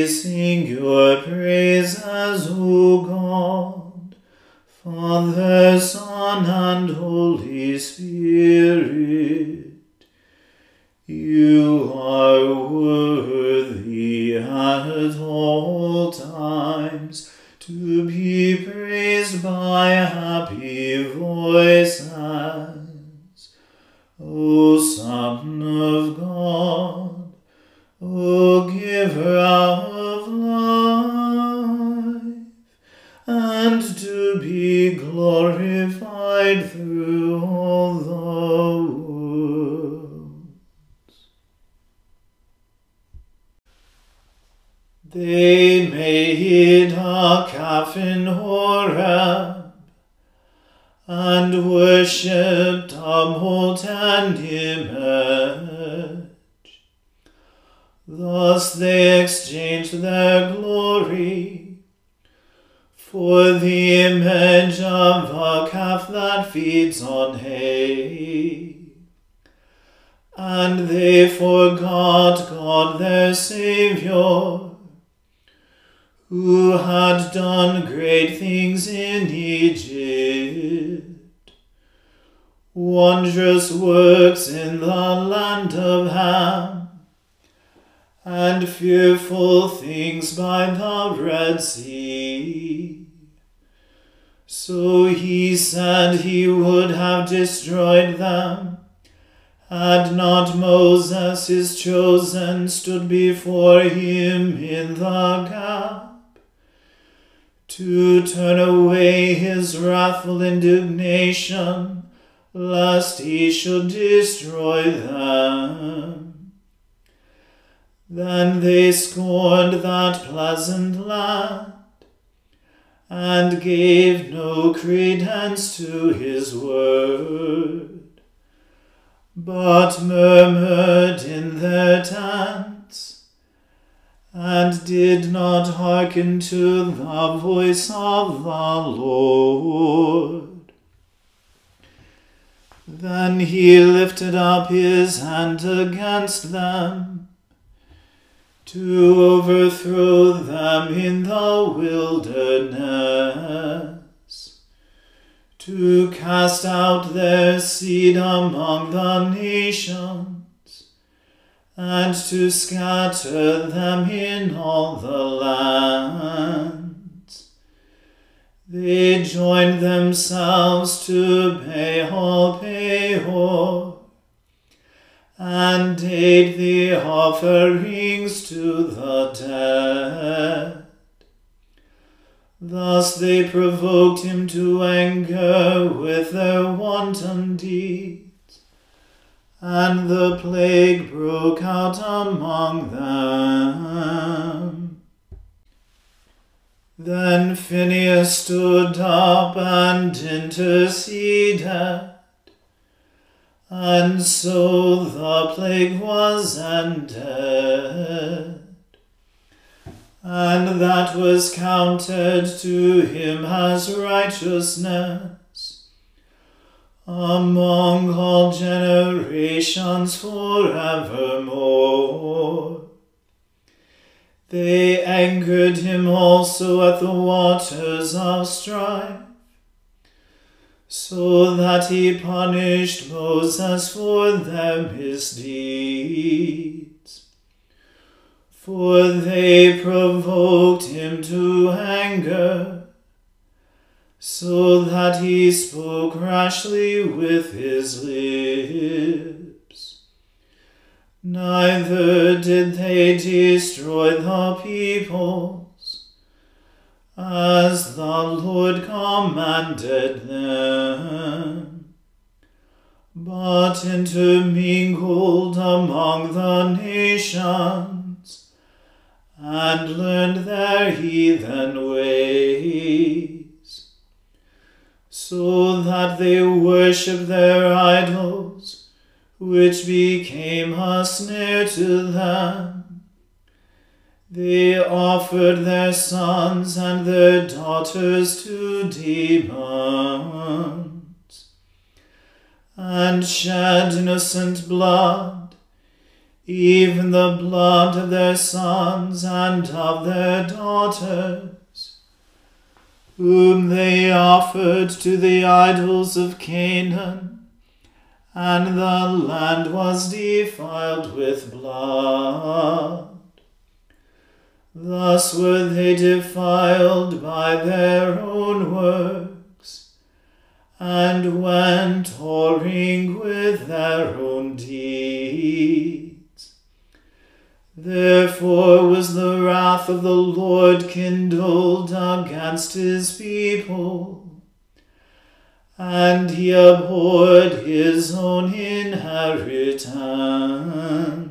We sing your praises, O God, Father, Son, and Holy Spirit. Thus they exchanged their glory for the image of a calf that feeds on hay. And they forgot God their Saviour who had done great things in Egypt, wondrous works in the land of Ham, and fearful things by the Red Sea. So he said he would have destroyed them had not Moses, his chosen, stood before him in the gap to turn away his wrathful indignation, lest he should destroy them. Then they scorned that pleasant land and gave no credence to his word but murmured in their tents, and did not hearken to the voice of the Lord. Then he lifted up his hand against them to overthrow them in the wilderness to cast out their seed among the nations, and to scatter them in all the lands. They joined themselves to Baal Peor, and ate the offerings to the dead. Thus they provoked him to anger with their wanton deeds, and the plague broke out among them. Then Phinehas stood up and interceded, and so the plague was ended and that was counted to him as righteousness among all generations forevermore. They angered him also at the waters of strife, so that he punished Moses for their misdeeds. For they provoked him to anger, so that he spoke rashly with his lips. Neither did they destroy the peoples, as the Lord commanded them, but intermingled among the nations and learned their heathen ways, so that they worshipped their idols, which became a snare to them. They offered their sons and their daughters to demons, and shed innocent blood even the blood of their sons and of their daughters, whom they offered to the idols of Canaan, and the land was defiled with blood. Thus were they defiled by their own works, and went whoring with their own deeds. Therefore was the wrath of the Lord kindled against his people, and he abhorred his own inheritance.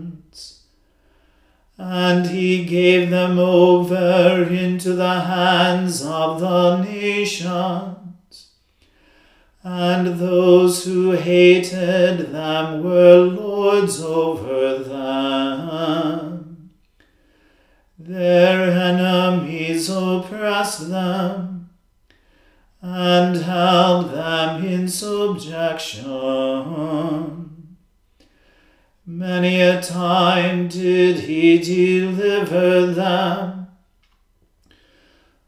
And he gave them over into the hands of the nations, and those who hated them were lords over them. Their enemies oppressed them and held them in subjection. Many a time did he deliver them,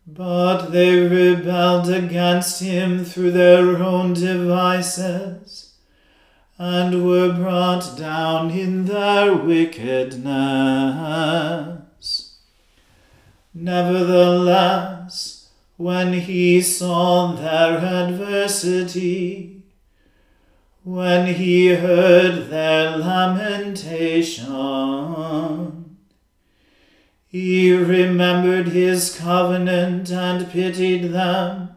But they rebelled against him through their own devices, and were brought down in their wickedness. Nevertheless, when he saw their adversity, when he heard their lamentation, he remembered his covenant and pitied them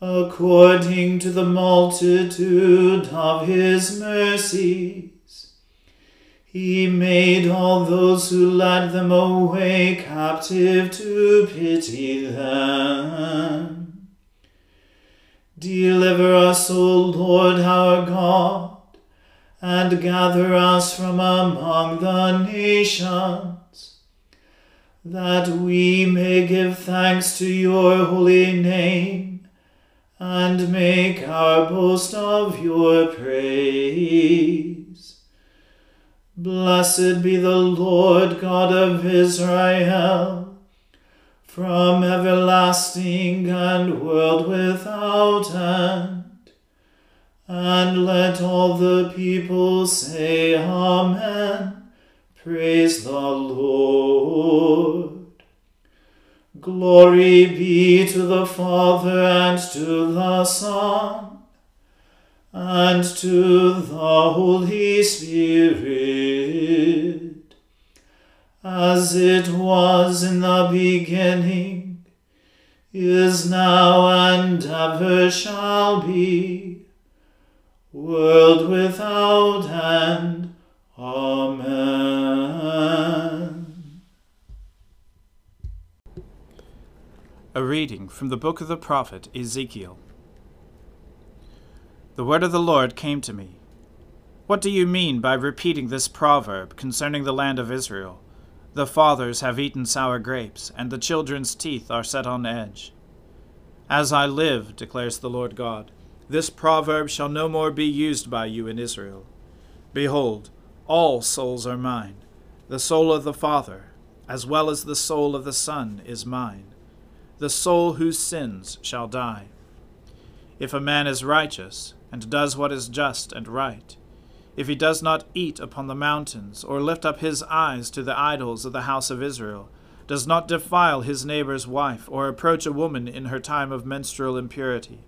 according to the multitude of his mercies. He made all those who led them away captive to pity them. Deliver us, O Lord our God, and gather us from among the nations, that we may give thanks to your holy name and make our boast of your praise. Blessed be the Lord God of Israel, from everlasting and world without end. And let all the people say, Amen. Praise the Lord. Glory be to the Father and to the Son and to the Holy Spirit, as it was in the beginning, is now, and ever shall be, world without end. Amen. A reading from the book of the prophet Ezekiel. The word of the Lord came to me. What do you mean by repeating this proverb concerning the land of Israel? The fathers have eaten sour grapes, and the children's teeth are set on edge. As I live, declares the Lord God, this proverb shall no more be used by you in Israel. Behold, all souls are mine. The soul of the Father, as well as the soul of the Son, is mine. The soul whose sins shall die. If a man is righteous, and does what is just and right, if he does not eat upon the mountains, or lift up his eyes to the idols of the house of Israel, does not defile his neighbor's wife, or approach a woman in her time of menstrual impurity,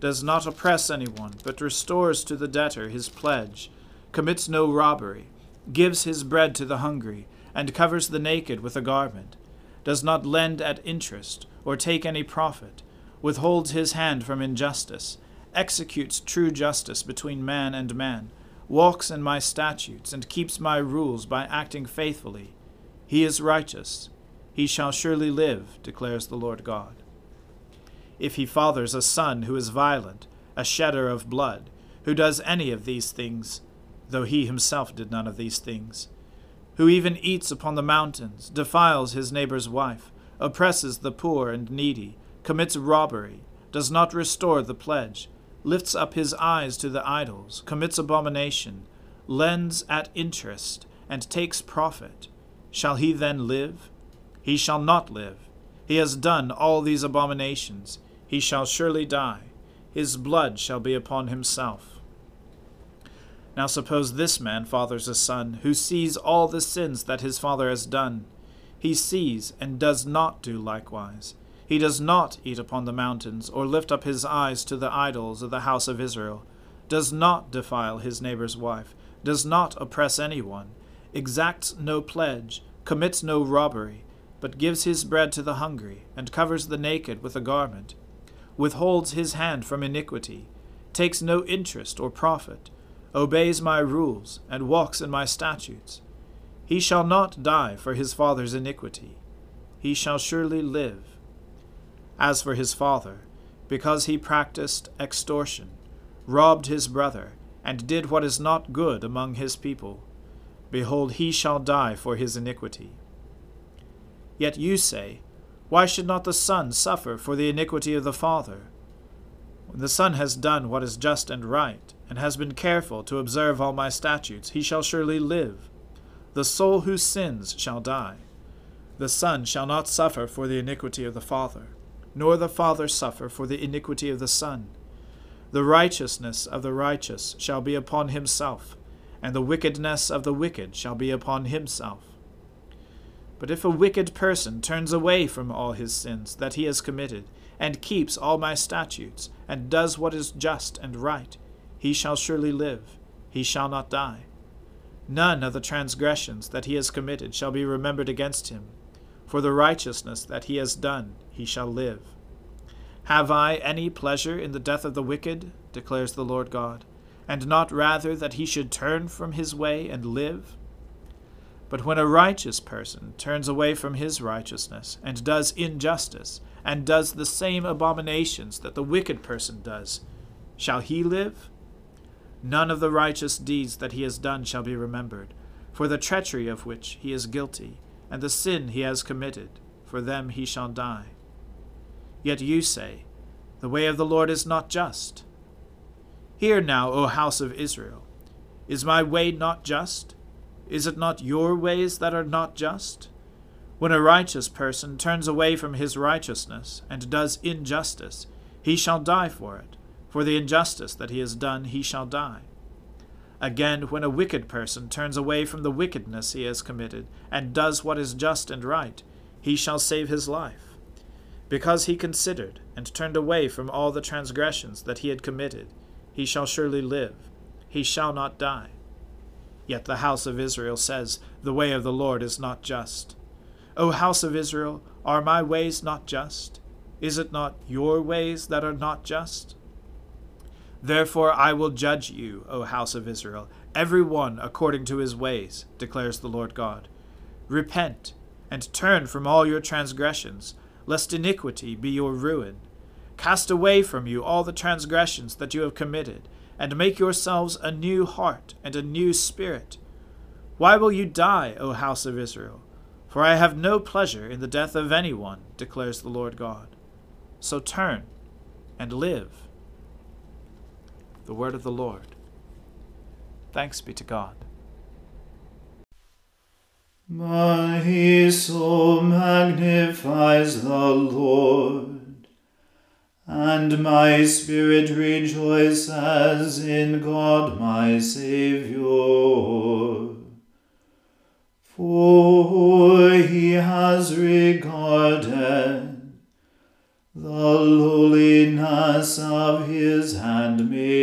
does not oppress anyone, but restores to the debtor his pledge, commits no robbery, gives his bread to the hungry, and covers the naked with a garment, does not lend at interest, or take any profit, withholds his hand from injustice, executes true justice between man and man, walks in my statutes, and keeps my rules by acting faithfully. He is righteous. He shall surely live, declares the Lord God. If he fathers a son who is violent, a shedder of blood, who does any of these things, though he himself did none of these things, who even eats upon the mountains, defiles his neighbor's wife, oppresses the poor and needy, commits robbery, does not restore the pledge, lifts up his eyes to the idols, commits abomination, lends at interest, and takes profit, shall he then live? He shall not live. He has done all these abominations. He shall surely die. His blood shall be upon himself. Now suppose this man fathers a son, who sees all the sins that his father has done. He sees and does not do likewise. He does not eat upon the mountains, or lift up his eyes to the idols of the house of Israel, does not defile his neighbor's wife, does not oppress anyone, exacts no pledge, commits no robbery, but gives his bread to the hungry, and covers the naked with a garment, withholds his hand from iniquity, takes no interest or profit, obeys my rules, and walks in my statutes. He shall not die for his father's iniquity. He shall surely live. As for his father, because he practiced extortion, robbed his brother, and did what is not good among his people, behold, he shall die for his iniquity. Yet you say, Why should not the son suffer for the iniquity of the father? When the son has done what is just and right, and has been careful to observe all my statutes, he shall surely live. The soul who sins shall die. The Son shall not suffer for the iniquity of the Father, nor the Father suffer for the iniquity of the Son. The righteousness of the righteous shall be upon himself, and the wickedness of the wicked shall be upon himself. But if a wicked person turns away from all his sins that he has committed, and keeps all my statutes, and does what is just and right, he shall surely live, he shall not die. None of the transgressions that he has committed shall be remembered against him. For the righteousness that he has done, he shall live. Have I any pleasure in the death of the wicked, declares the Lord God, and not rather that he should turn from his way and live? But when a righteous person turns away from his righteousness, and does injustice, and does the same abominations that the wicked person does, shall he live? None of the righteous deeds that he has done shall be remembered, for the treachery of which he is guilty, and the sin he has committed, for them he shall die. Yet you say, The way of the Lord is not just. Hear now, O house of Israel. Is my way not just? Is it not your ways that are not just? When a righteous person turns away from his righteousness and does injustice, he shall die for it. For the injustice that he has done, he shall die. Again, when a wicked person turns away from the wickedness he has committed, and does what is just and right, he shall save his life. Because he considered and turned away from all the transgressions that he had committed, he shall surely live, he shall not die. Yet the house of Israel says, The way of the Lord is not just. O house of Israel, are my ways not just? Is it not your ways that are not just? Therefore I will judge you, O house of Israel, every one according to his ways, declares the Lord God. Repent, and turn from all your transgressions, lest iniquity be your ruin. Cast away from you all the transgressions that you have committed, and make yourselves a new heart and a new spirit. Why will you die, O house of Israel? For I have no pleasure in the death of any one, declares the Lord God. So turn and live. The word of the Lord. Thanks be to God. My soul magnifies the Lord, and my spirit rejoices in God my Saviour. For he has regarded the lowliness of his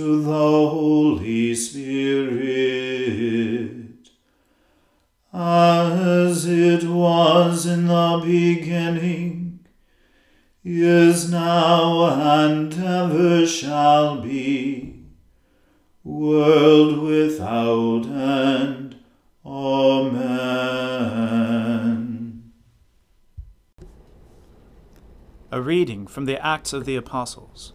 to the Holy Spirit, as it was in the beginning, is now, and ever shall be, world without end. Amen. A reading from the Acts of the Apostles.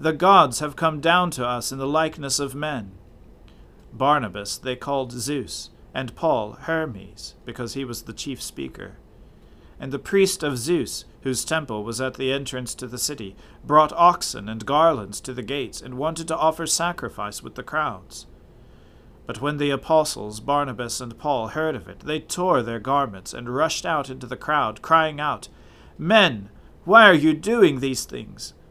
The gods have come down to us in the likeness of men. Barnabas they called Zeus, and Paul Hermes, because he was the chief speaker. And the priest of Zeus, whose temple was at the entrance to the city, brought oxen and garlands to the gates, and wanted to offer sacrifice with the crowds. But when the apostles Barnabas and Paul heard of it, they tore their garments and rushed out into the crowd, crying out, Men, why are you doing these things?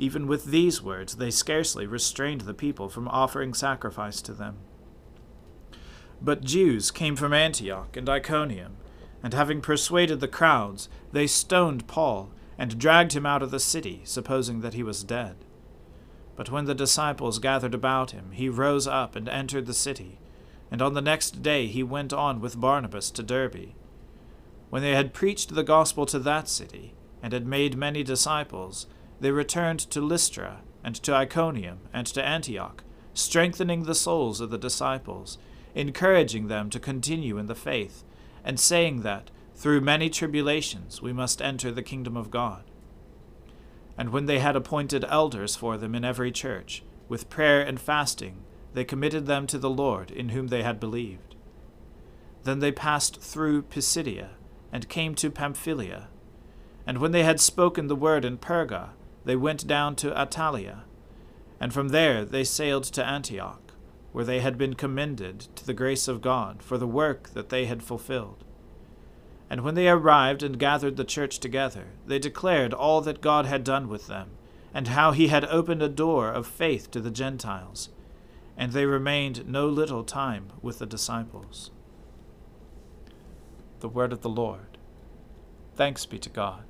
Even with these words they scarcely restrained the people from offering sacrifice to them. But Jews came from Antioch and Iconium, and having persuaded the crowds, they stoned Paul and dragged him out of the city, supposing that he was dead. But when the disciples gathered about him, he rose up and entered the city, and on the next day he went on with Barnabas to Derbe. When they had preached the gospel to that city, and had made many disciples, they returned to Lystra, and to Iconium, and to Antioch, strengthening the souls of the disciples, encouraging them to continue in the faith, and saying that, through many tribulations we must enter the kingdom of God. And when they had appointed elders for them in every church, with prayer and fasting, they committed them to the Lord in whom they had believed. Then they passed through Pisidia, and came to Pamphylia. And when they had spoken the word in Perga, they went down to Attalia. And from there they sailed to Antioch, where they had been commended to the grace of God for the work that they had fulfilled. And when they arrived and gathered the church together, they declared all that God had done with them, and how he had opened a door of faith to the Gentiles. And they remained no little time with the disciples. The word of the Lord. Thanks be to God.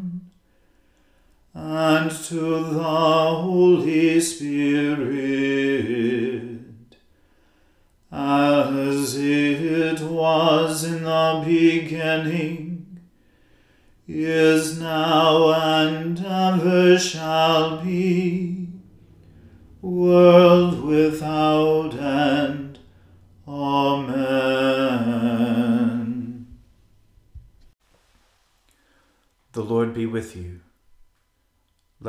and to the Holy Spirit, as it was in the beginning is now and ever shall be, world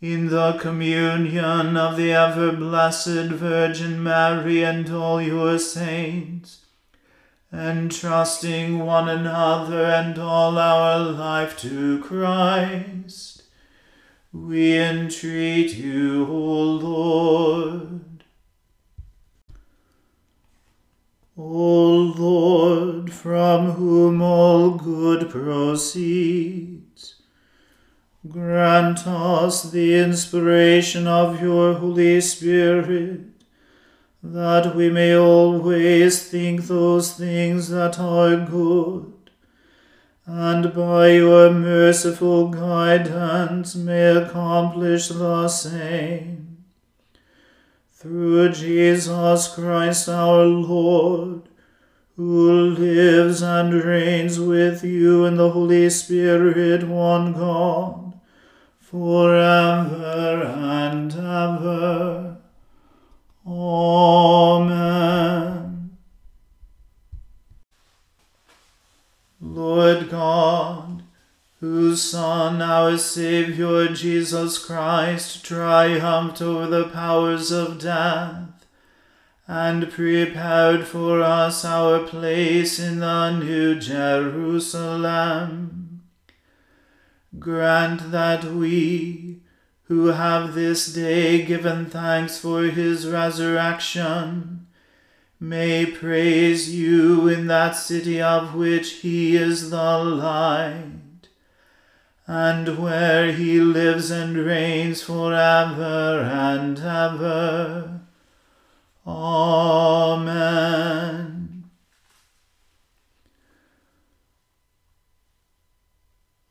in the communion of the ever blessed Virgin Mary and all your saints, entrusting one another and all our life to Christ we entreat you, O Lord. O Lord, from whom all good proceeds, grant us the inspiration of your Holy Spirit, that we may always think those things that are good and by your merciful guidance may accomplish the same. Through Jesus Christ our Lord, who lives and reigns with you in the Holy Spirit, one God, forever and ever. Amen. Lord God, whose Son, our Saviour Jesus Christ, triumphed over the powers of death, and prepared for us our place in the New Jerusalem. Grant that we, who have this day given thanks for his resurrection, may praise you in that city of which he is the light, and where he lives and reigns for ever and ever. Amen.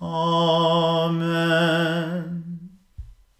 Amen.